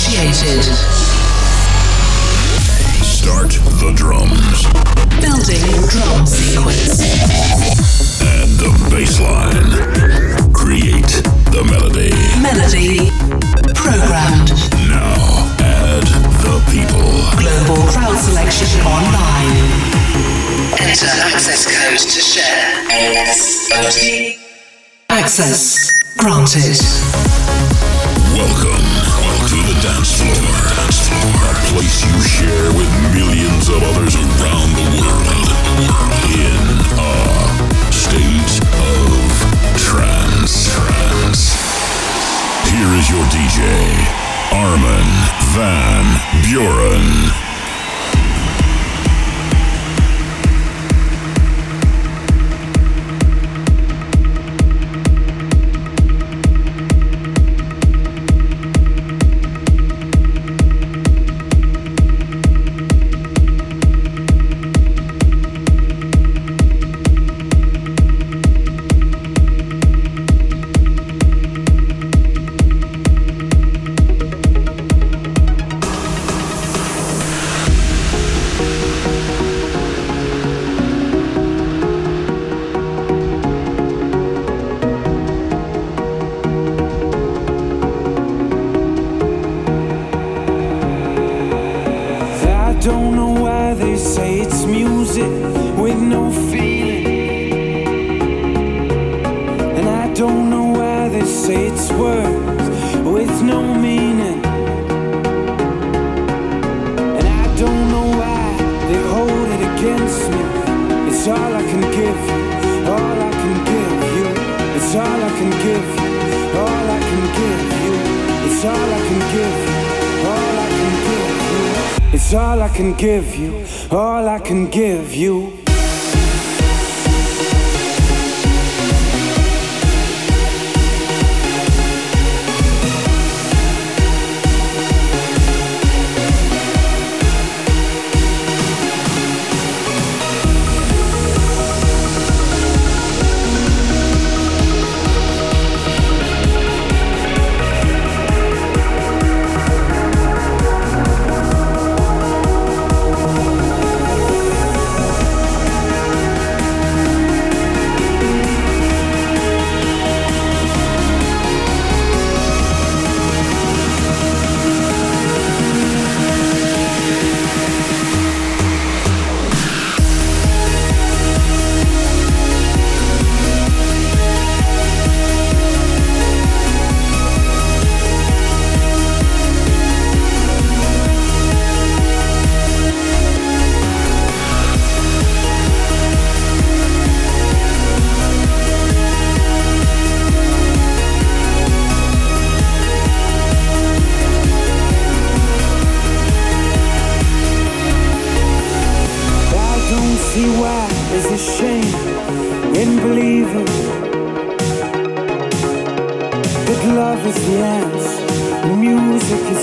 initiated. Start the drums. Building drum sequence. And the bass line. Create the melody. Melody programmed. Now add the people. Global crowd selection online. Enter access code to share. ASOT. Access granted. Welcome dance floor. Dance floor. A place you share with millions of others around the world. In a state of trance. Trance. Here is your DJ, Armin van Buuren.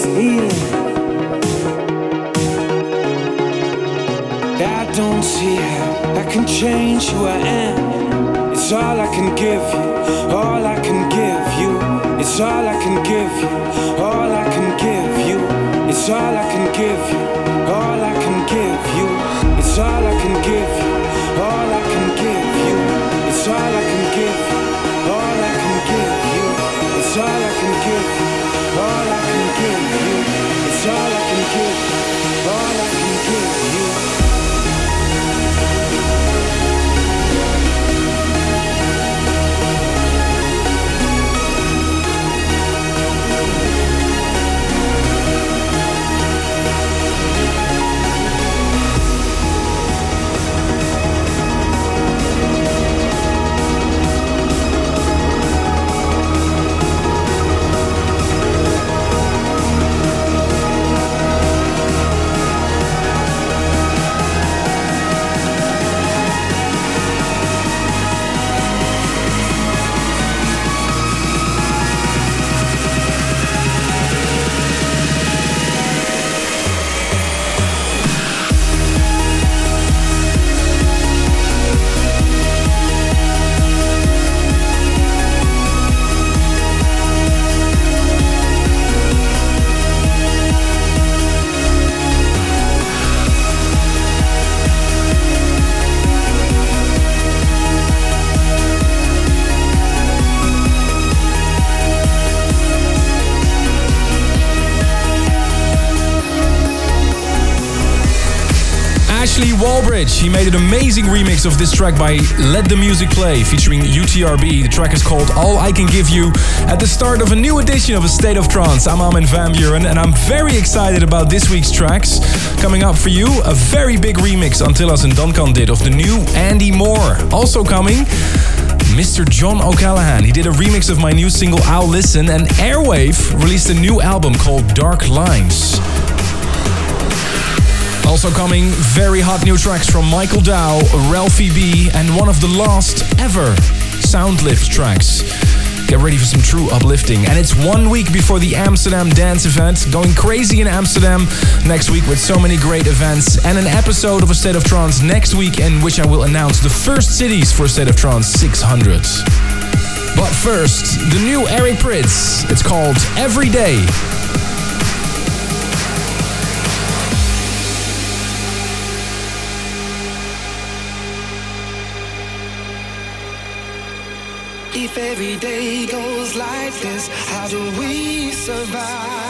misleading. I don't see how I can change who I am. It's all I can give you, all I can give you. It's all I can give you, all I can give you. It's all I can give you, all I can give you. It's all I can give you, all I can give you. It's all I can give you, all I can give you. It's all I can give you. It's all I can give. Ashley Wallbridge. He made an amazing remix of this track by Let the Music Play featuring UTRB. The track is called All I Can Give You at the start of a new edition of A State of Trance. I'm Armin van Buuren and I'm very excited about this week's tracks. Coming up for you, a very big remix Antillas and Dankann did of the new Andy Moor. Also coming, Mr. John O'Callaghan. He did a remix of my new single I'll Listen and Airwave released a new album called Dark Lines. Also coming, very hot new tracks from Michael Dow, Ralphie B, and one of the last ever Soundlift tracks. Get ready for some true uplifting. And it's one week before the Amsterdam Dance event. Going crazy in Amsterdam next week with so many great events. And an episode of A State of Trance next week in which I will announce the first cities for A State of Trance 600. But first, the new Eric Prydz. It's called Every Day. Every day goes like this, how do we survive?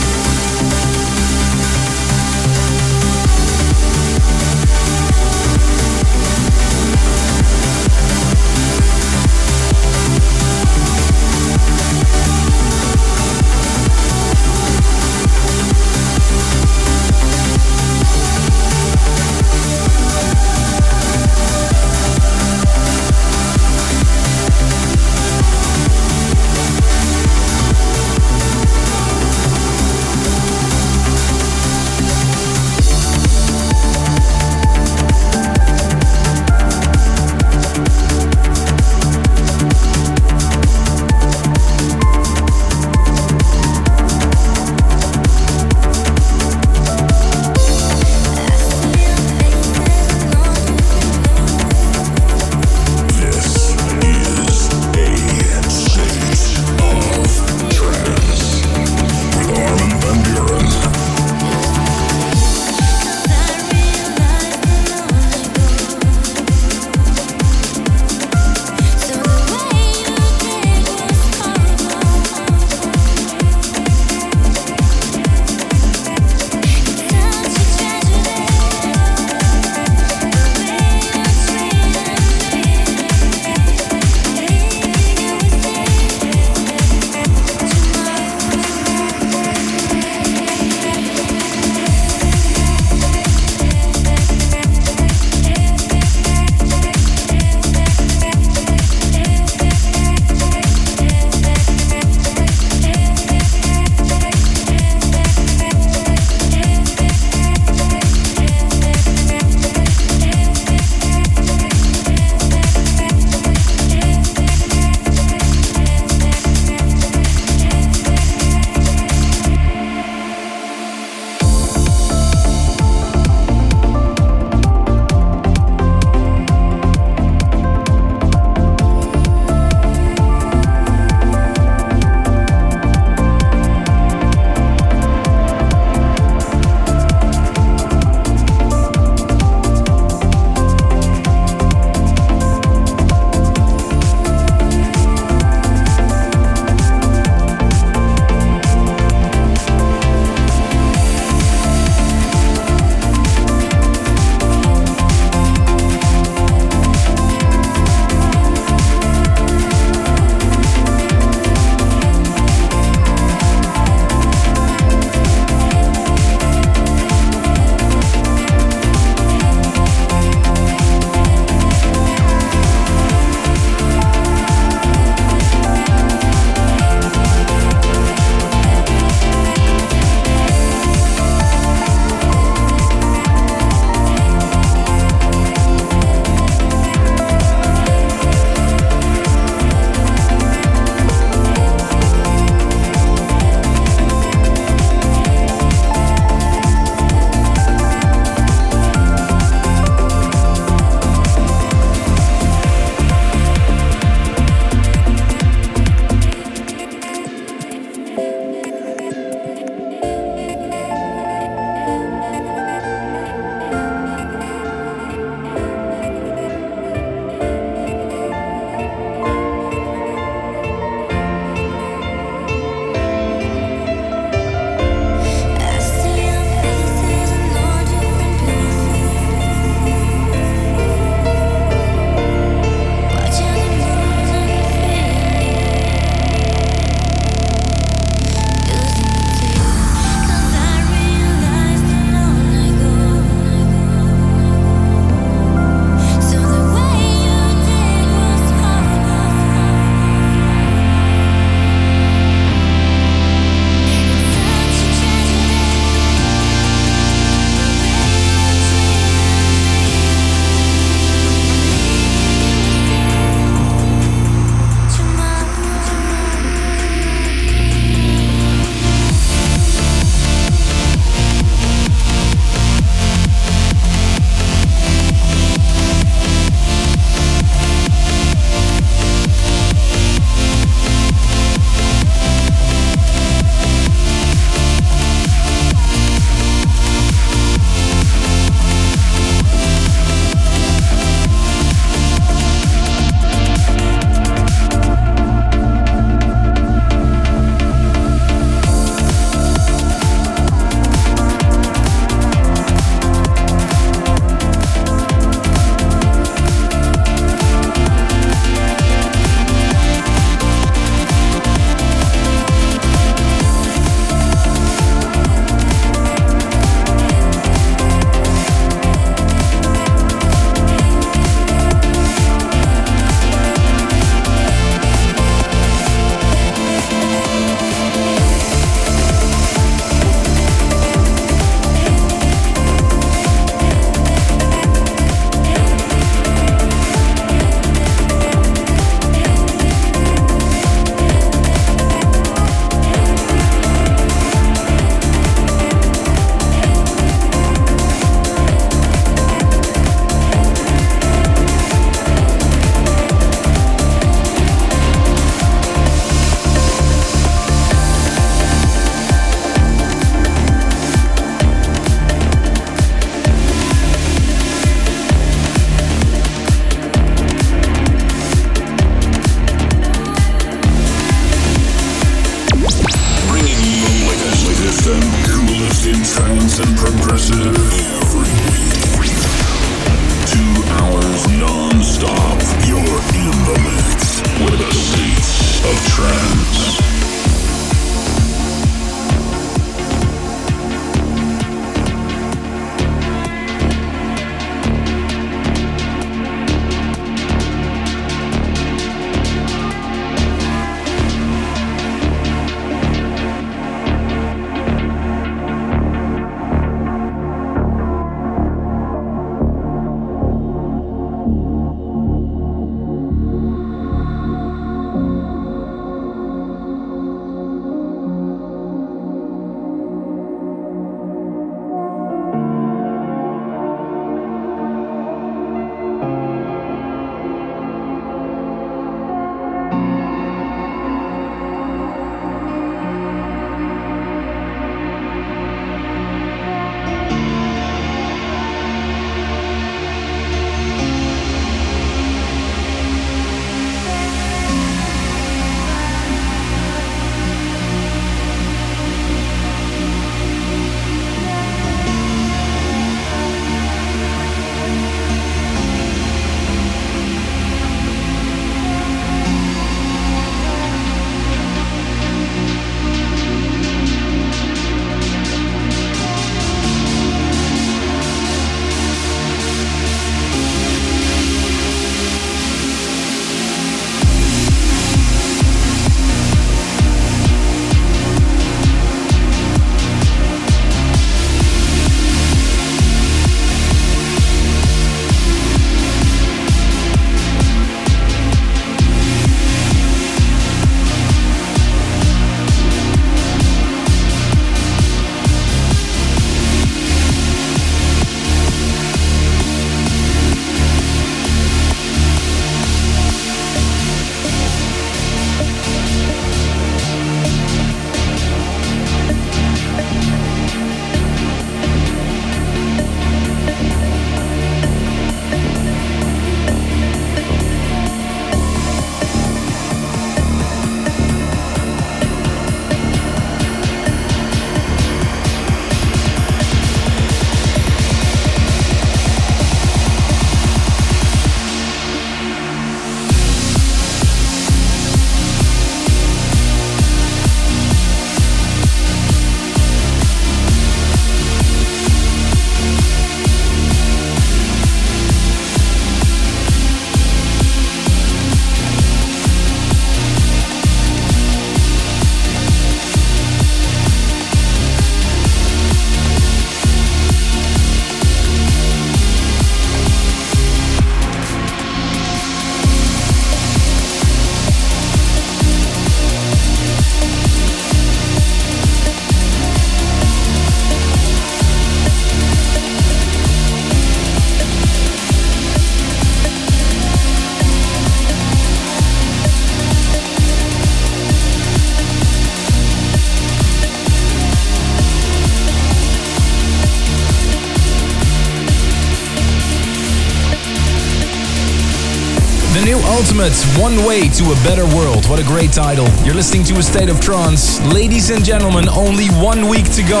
Ultimate One Way to a Better World. What a great title. You're listening to A State of Trance. Ladies and gentlemen, only one week to go.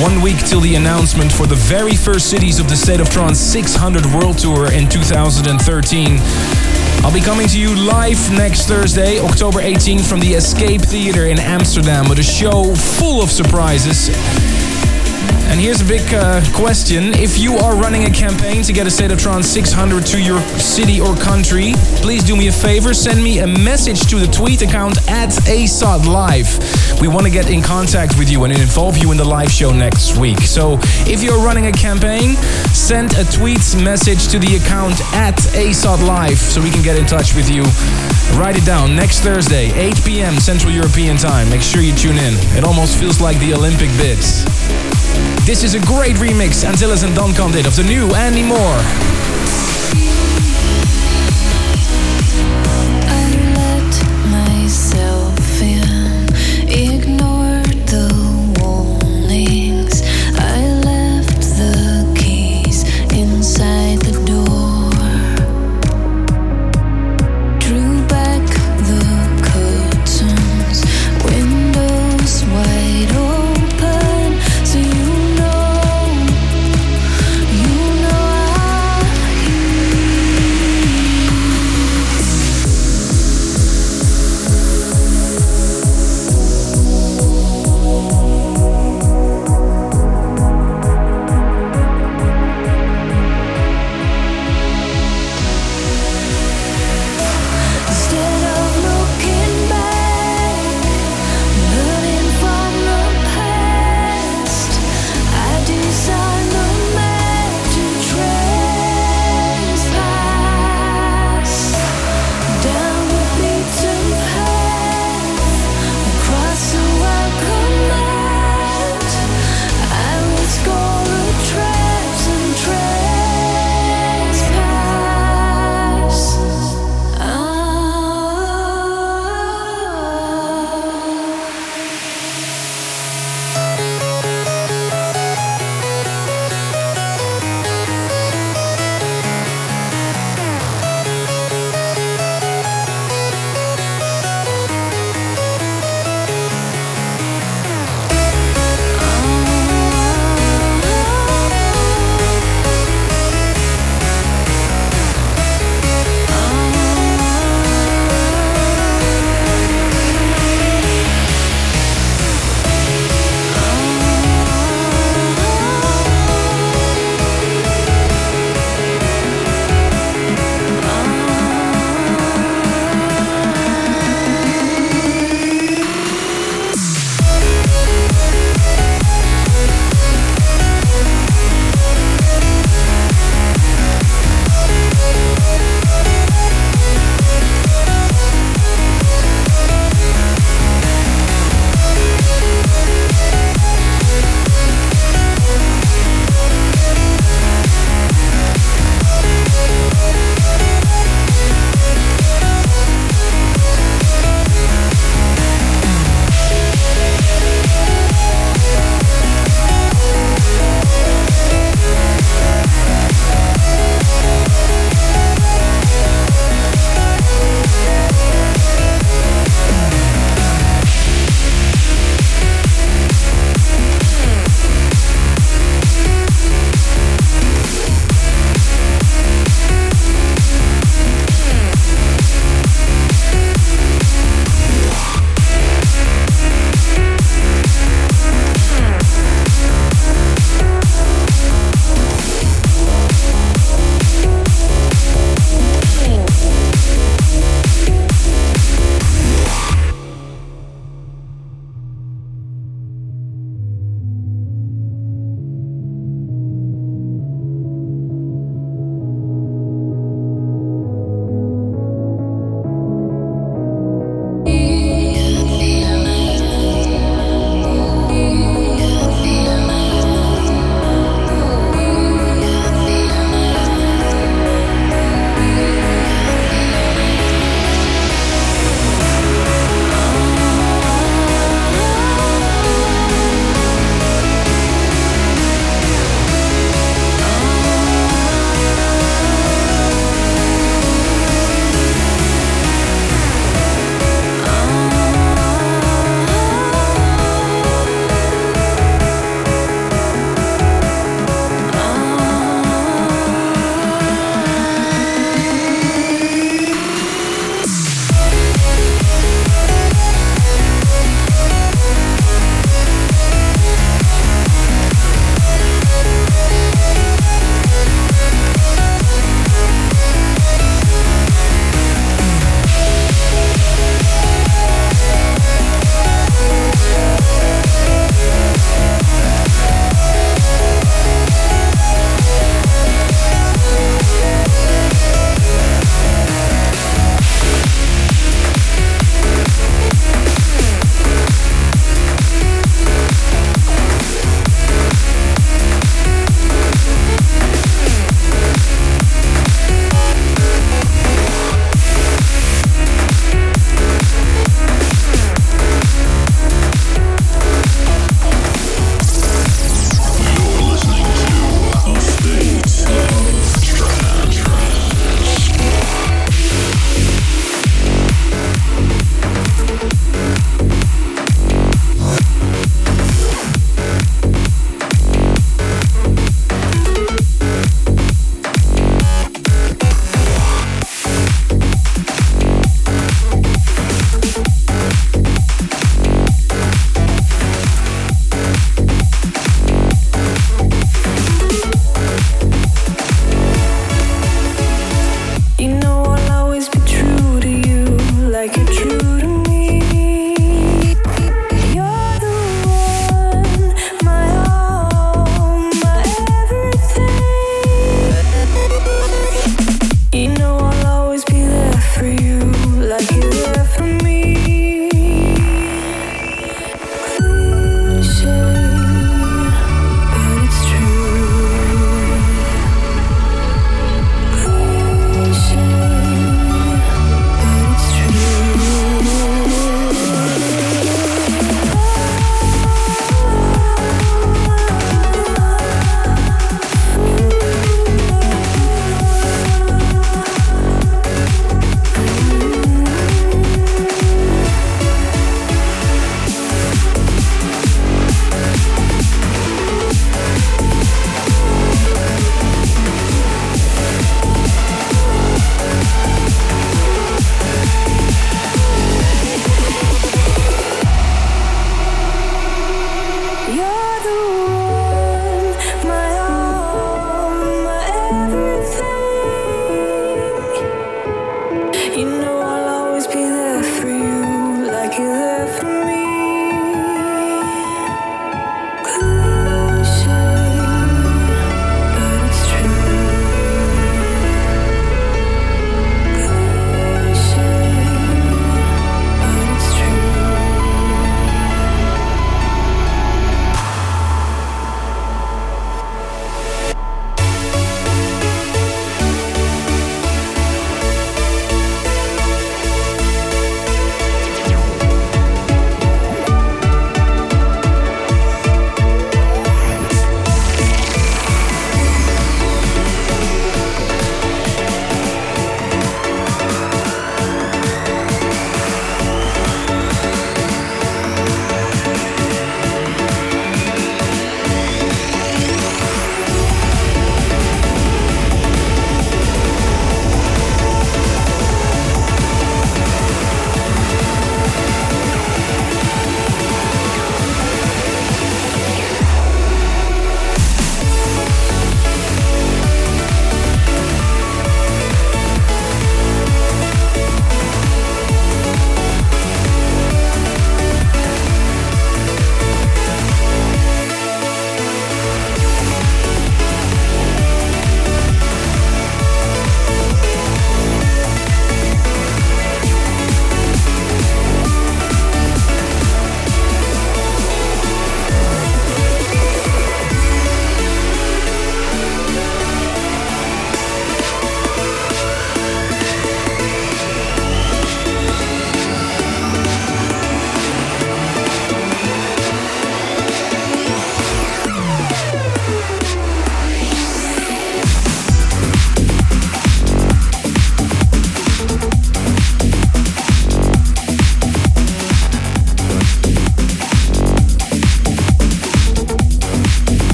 One week till the announcement for the very first cities of the State of Trance 600 World Tour in 2013. I'll be coming to you live next Thursday, October 18th, from the Escape Theater in Amsterdam with a show full of surprises. And here's a big uh, question. If you are running a campaign to get a State of Trance 600 to your city or country, please do me a favor. Send me a message to the tweet account at ASOT Live. We want to get in contact with you and involve you in the live show next week. So if you're running a campaign, send a tweet message to the account at ASOT Live so we can get in touch with you. Write it down next Thursday, 8 p.m. Central European Time. Make sure you tune in. It almost feels like the Olympic bits. This is a great remix Antillas and Dankann did of the new Andy Moor.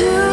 do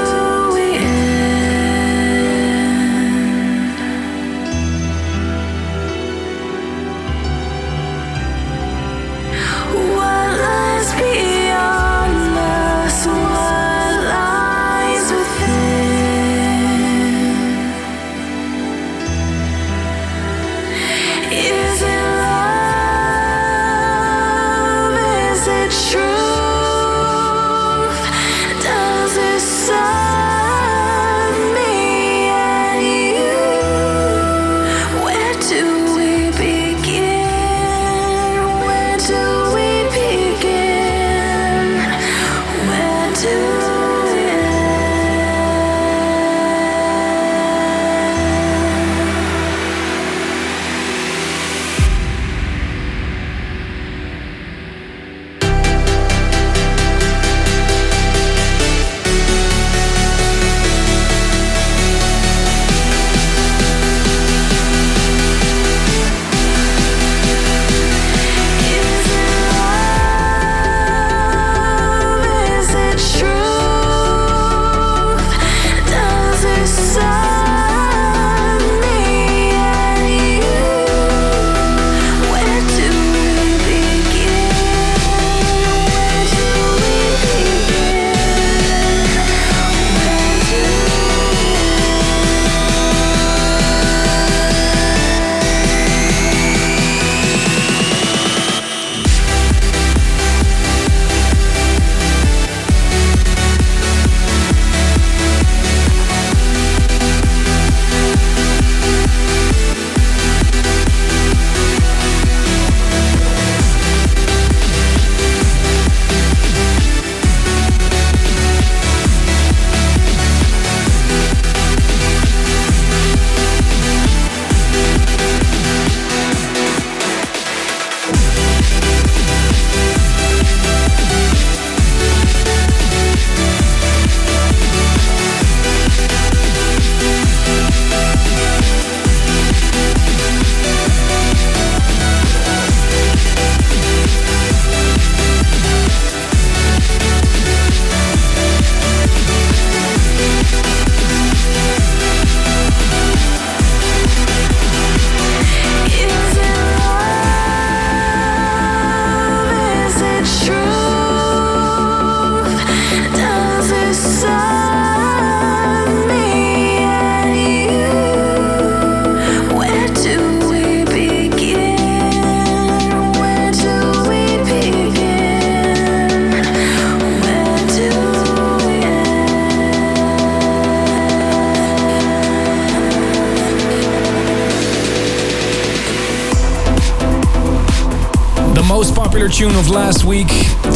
last week,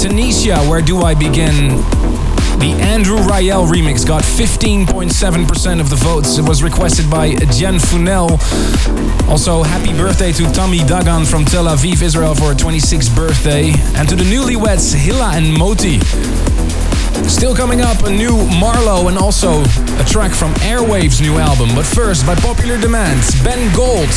Tenishia, Where Do I Begin? The Andrew Rayel remix got 15.7% of the votes. It was requested by Jen Funel. Also, happy birthday to Tommy Dagan from Tel Aviv, Israel for her 26th birthday. And to the newlyweds, Hilla and Moti. Still coming up, a new Marlo and also a track from Airwave's new album. But first, by popular demand, Ben Gold.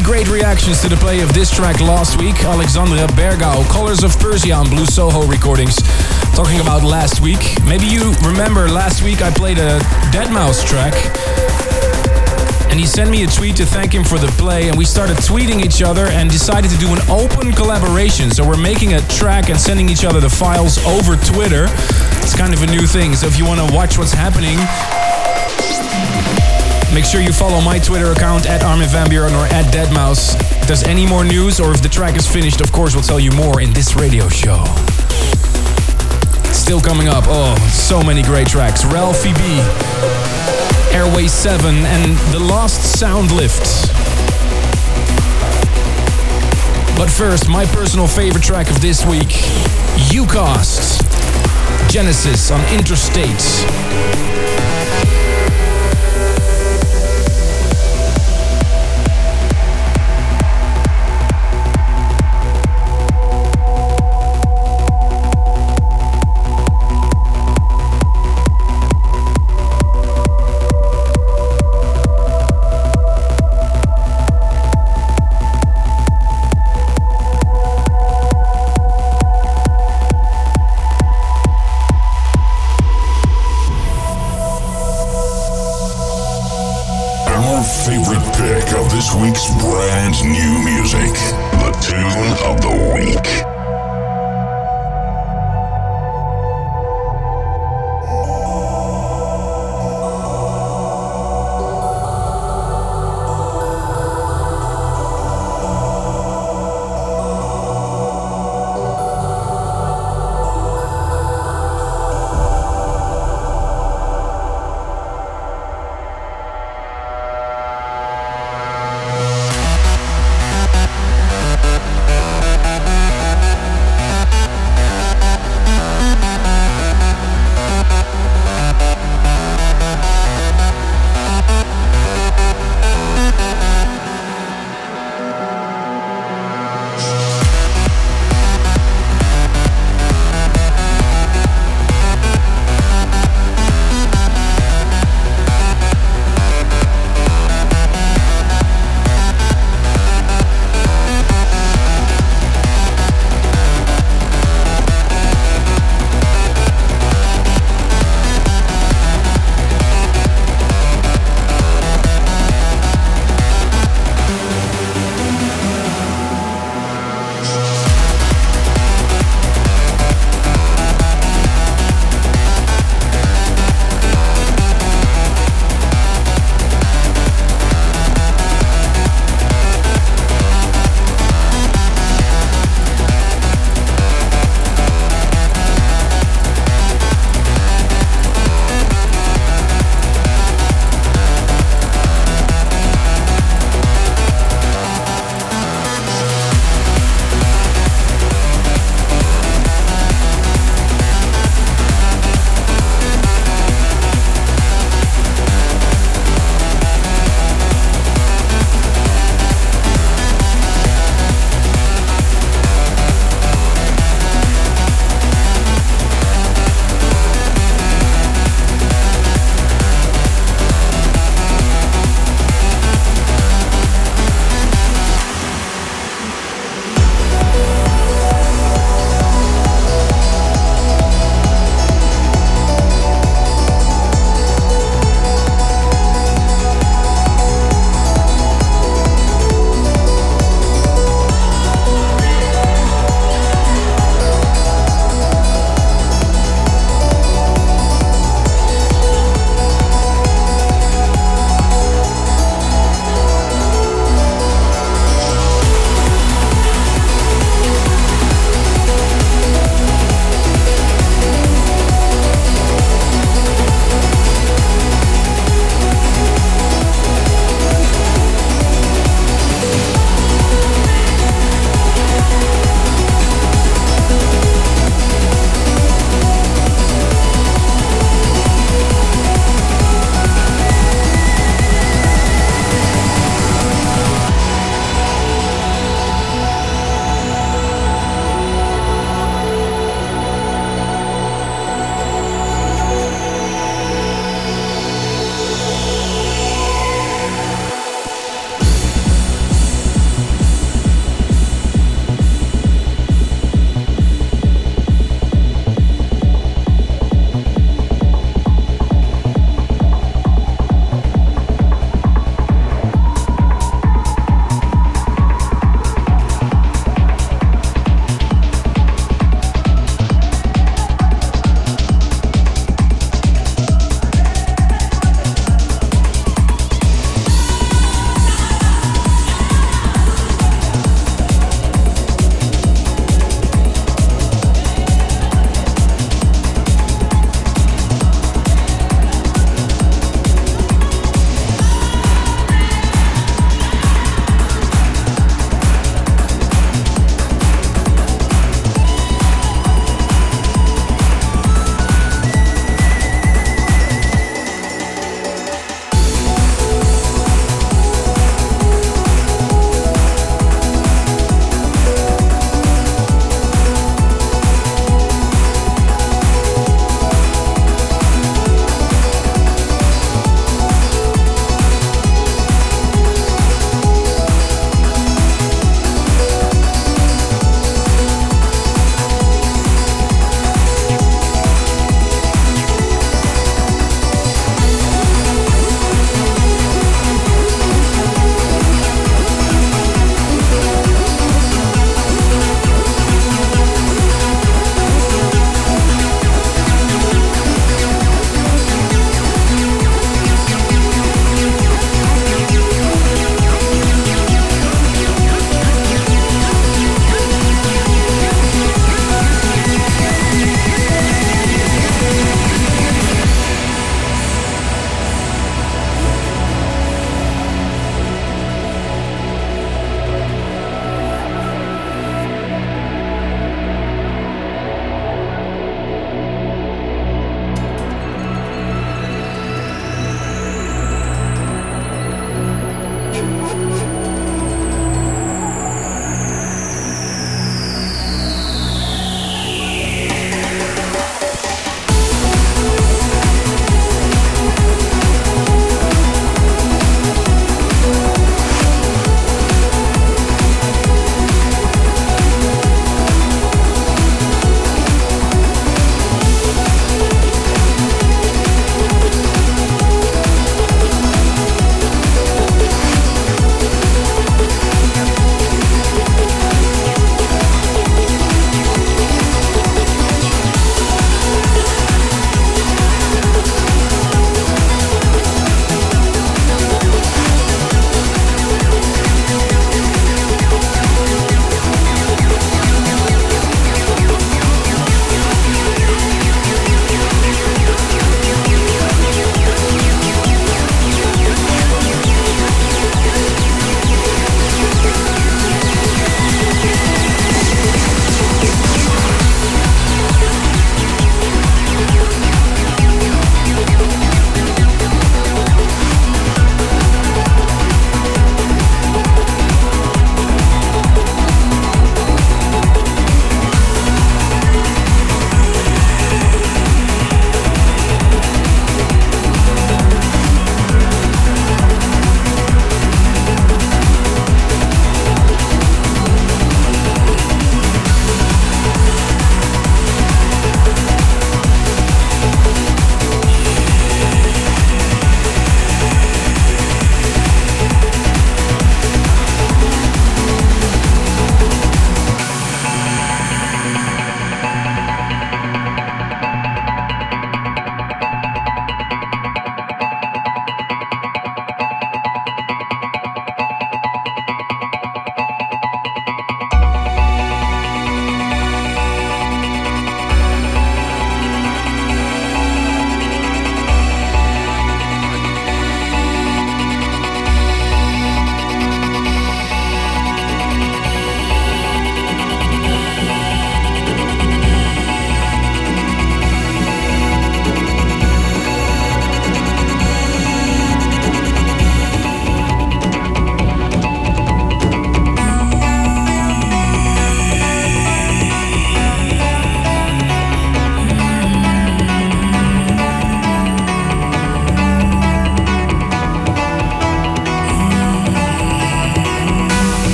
Reactions to the play of this track last week. Alexandra Bergau, Colors of Persia on Blue Soho recordings, talking about last week. Maybe you remember last week I played a Deadmau5 track. And he sent me a tweet to thank him for the play, and we started tweeting each other and decided to do an open collaboration. So we're making a track and sending each other the files over Twitter. It's kind of a new thing. So if you want to watch what's happening, Make sure you follow my Twitter account at Armin van Buuren or at Deadmau5. If there's any more news or if the track is finished, of course, we'll tell you more in this radio show. Still coming up, oh, so many great tracks. Ralphie B, Airway 7, and The Lost Sound Lift. But first, my personal favorite track of this week, UCast, Genesis on Interstate. week's brand new music.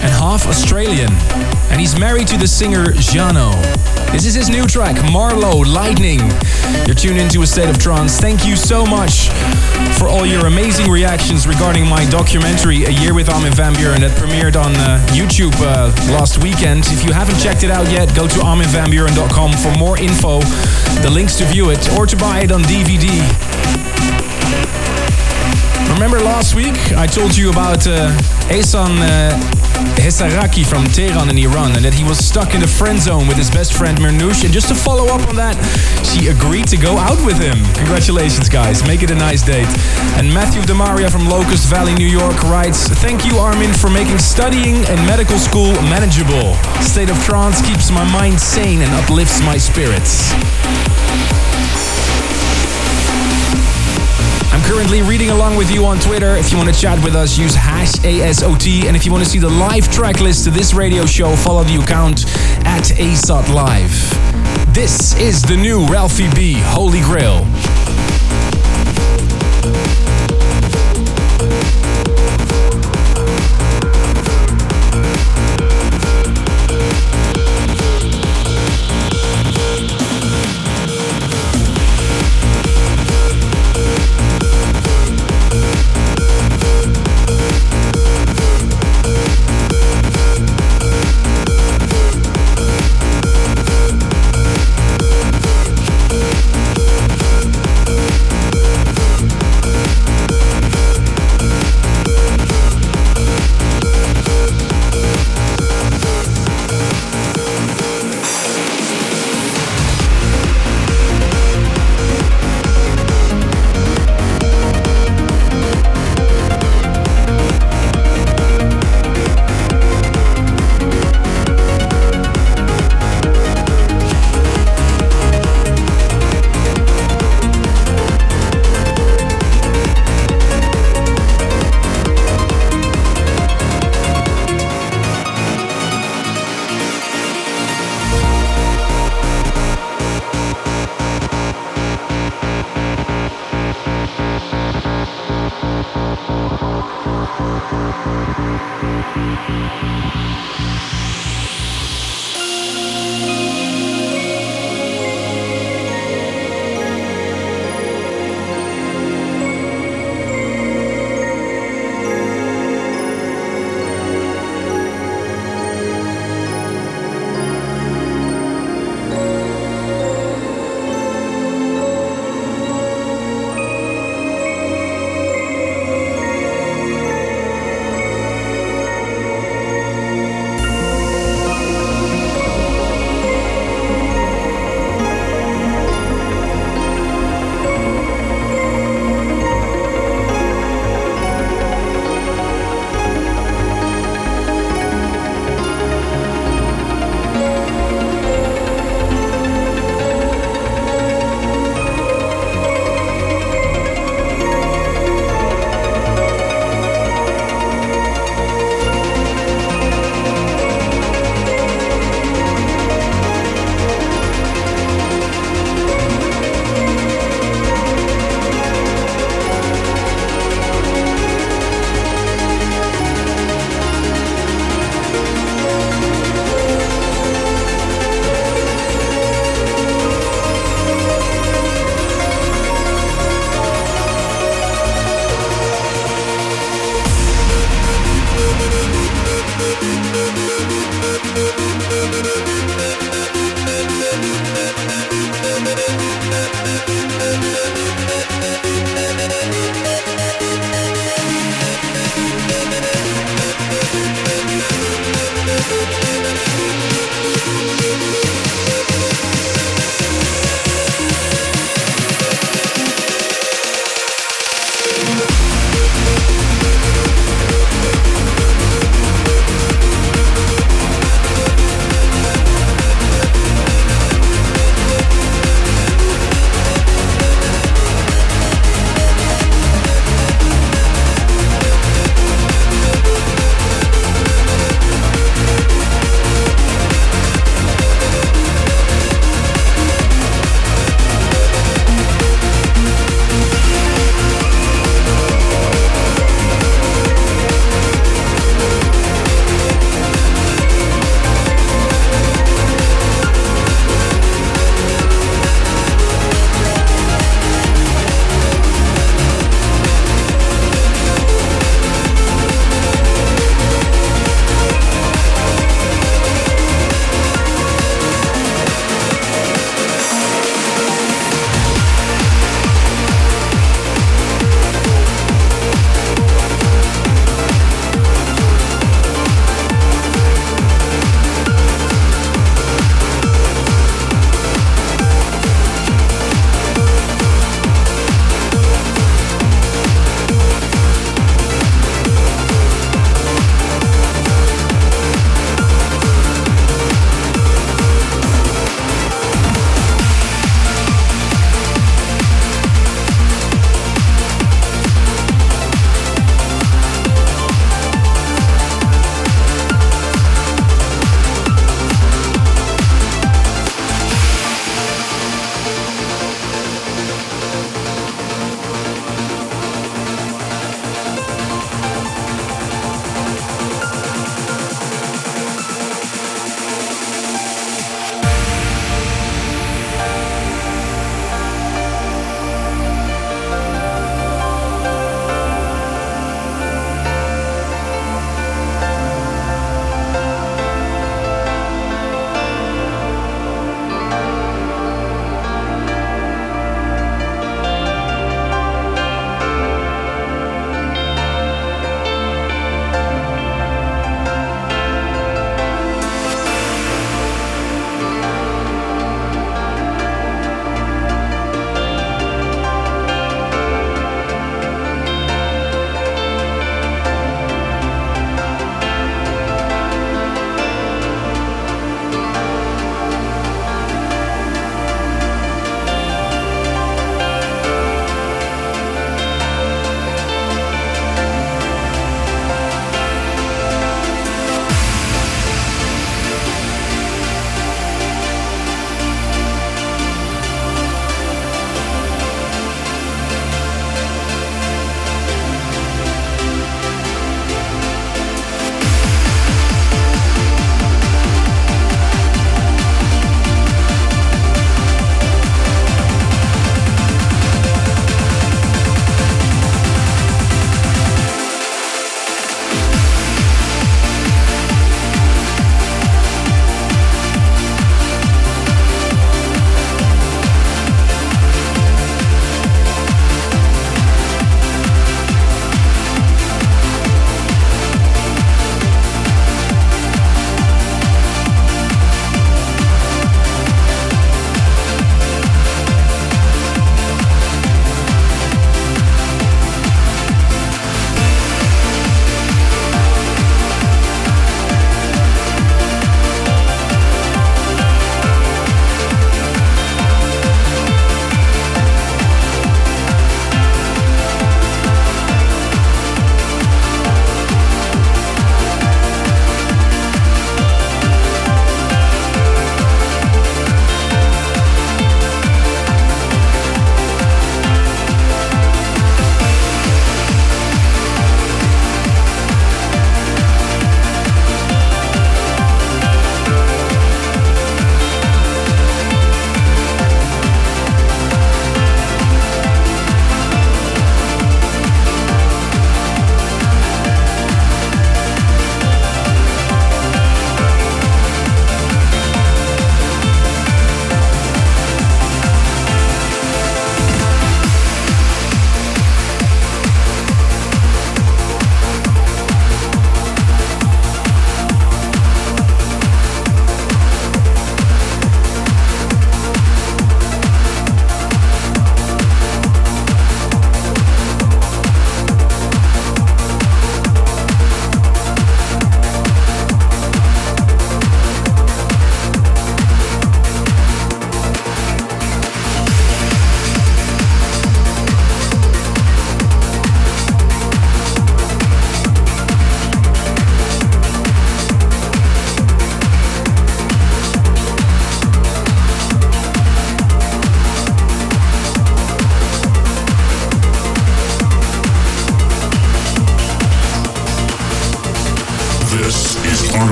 And half Australian. And he's married to the singer Jano. This is his new track, Marlo Lightning. You're tuned into a state of trance. Thank you so much for all your amazing reactions regarding my documentary, A Year with Armin van Buuren, that premiered on uh, YouTube uh, last weekend. If you haven't checked it out yet, go to arminvanbuuren.com for more info, the links to view it, or to buy it on DVD. Remember last week I told you about uh, Ehsan uh, Hesaraki from Tehran in Iran and that he was stuck in the friend zone with his best friend Mernouche. And just to follow up on that, she agreed to go out with him. Congratulations, guys. Make it a nice date. And Matthew Demaria from Locust Valley, New York writes Thank you, Armin, for making studying and medical school manageable. State of trance keeps my mind sane and uplifts my spirits. Currently reading along with you on Twitter. If you want to chat with us, use hash ASOT. And if you want to see the live track list to this radio show, follow the account at ASOT Live. This is the new Ralphie B Holy Grail.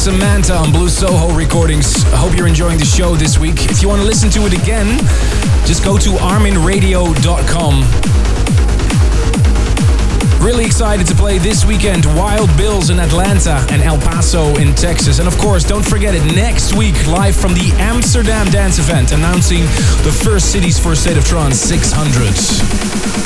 Samantha on Blue Soho Recordings. I hope you're enjoying the show this week. If you want to listen to it again, just go to arminradio.com. Really excited to play this weekend Wild Bills in Atlanta and El Paso in Texas. And of course, don't forget it next week, live from the Amsterdam Dance Event, announcing the first cities for State of Trance 600.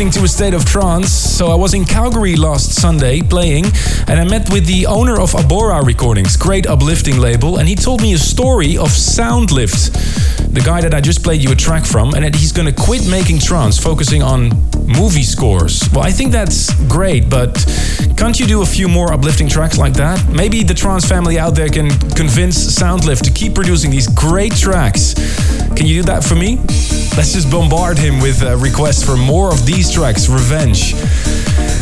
Listening to A State of Trance. So I was in Calgary last Sunday playing, and I met with the owner of Abora Recordings, great uplifting label, and he told me a story of Soundlift, the guy that I just played you a track from, and that he's gonna quit making trance, focusing on movie scores. Well, I think that's great, but can't you do a few more uplifting tracks like that? Maybe the trance family out there can convince Soundlift to keep producing these great tracks. Can you do that for me? Let's just bombard him with uh, requests for more of these tracks, Revenge.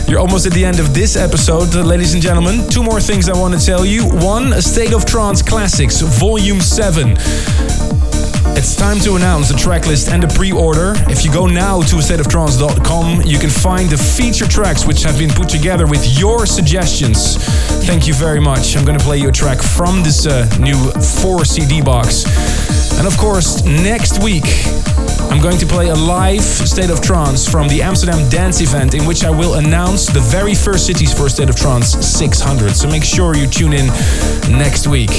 You're almost at the end of this episode, uh, ladies and gentlemen. Two more things I want to tell you. One, A State of Trance Classics, Volume 7. It's time to announce the tracklist and the pre-order. If you go now to stateoftrance.com, you can find the feature tracks which have been put together with your suggestions. Thank you very much. I'm going to play you a track from this uh, new 4 CD box. And of course, next week, I'm going to play a live State of Trance from the Amsterdam Dance event in which I will announce the very first cities for State of Trance 600. So make sure you tune in next week.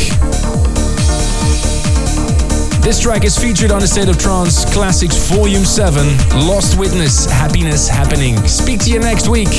This track is featured on the State of Trance Classics Volume 7 Lost Witness Happiness Happening. Speak to you next week.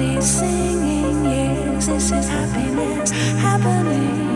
Everybody's singing, yes, this is happiness happening.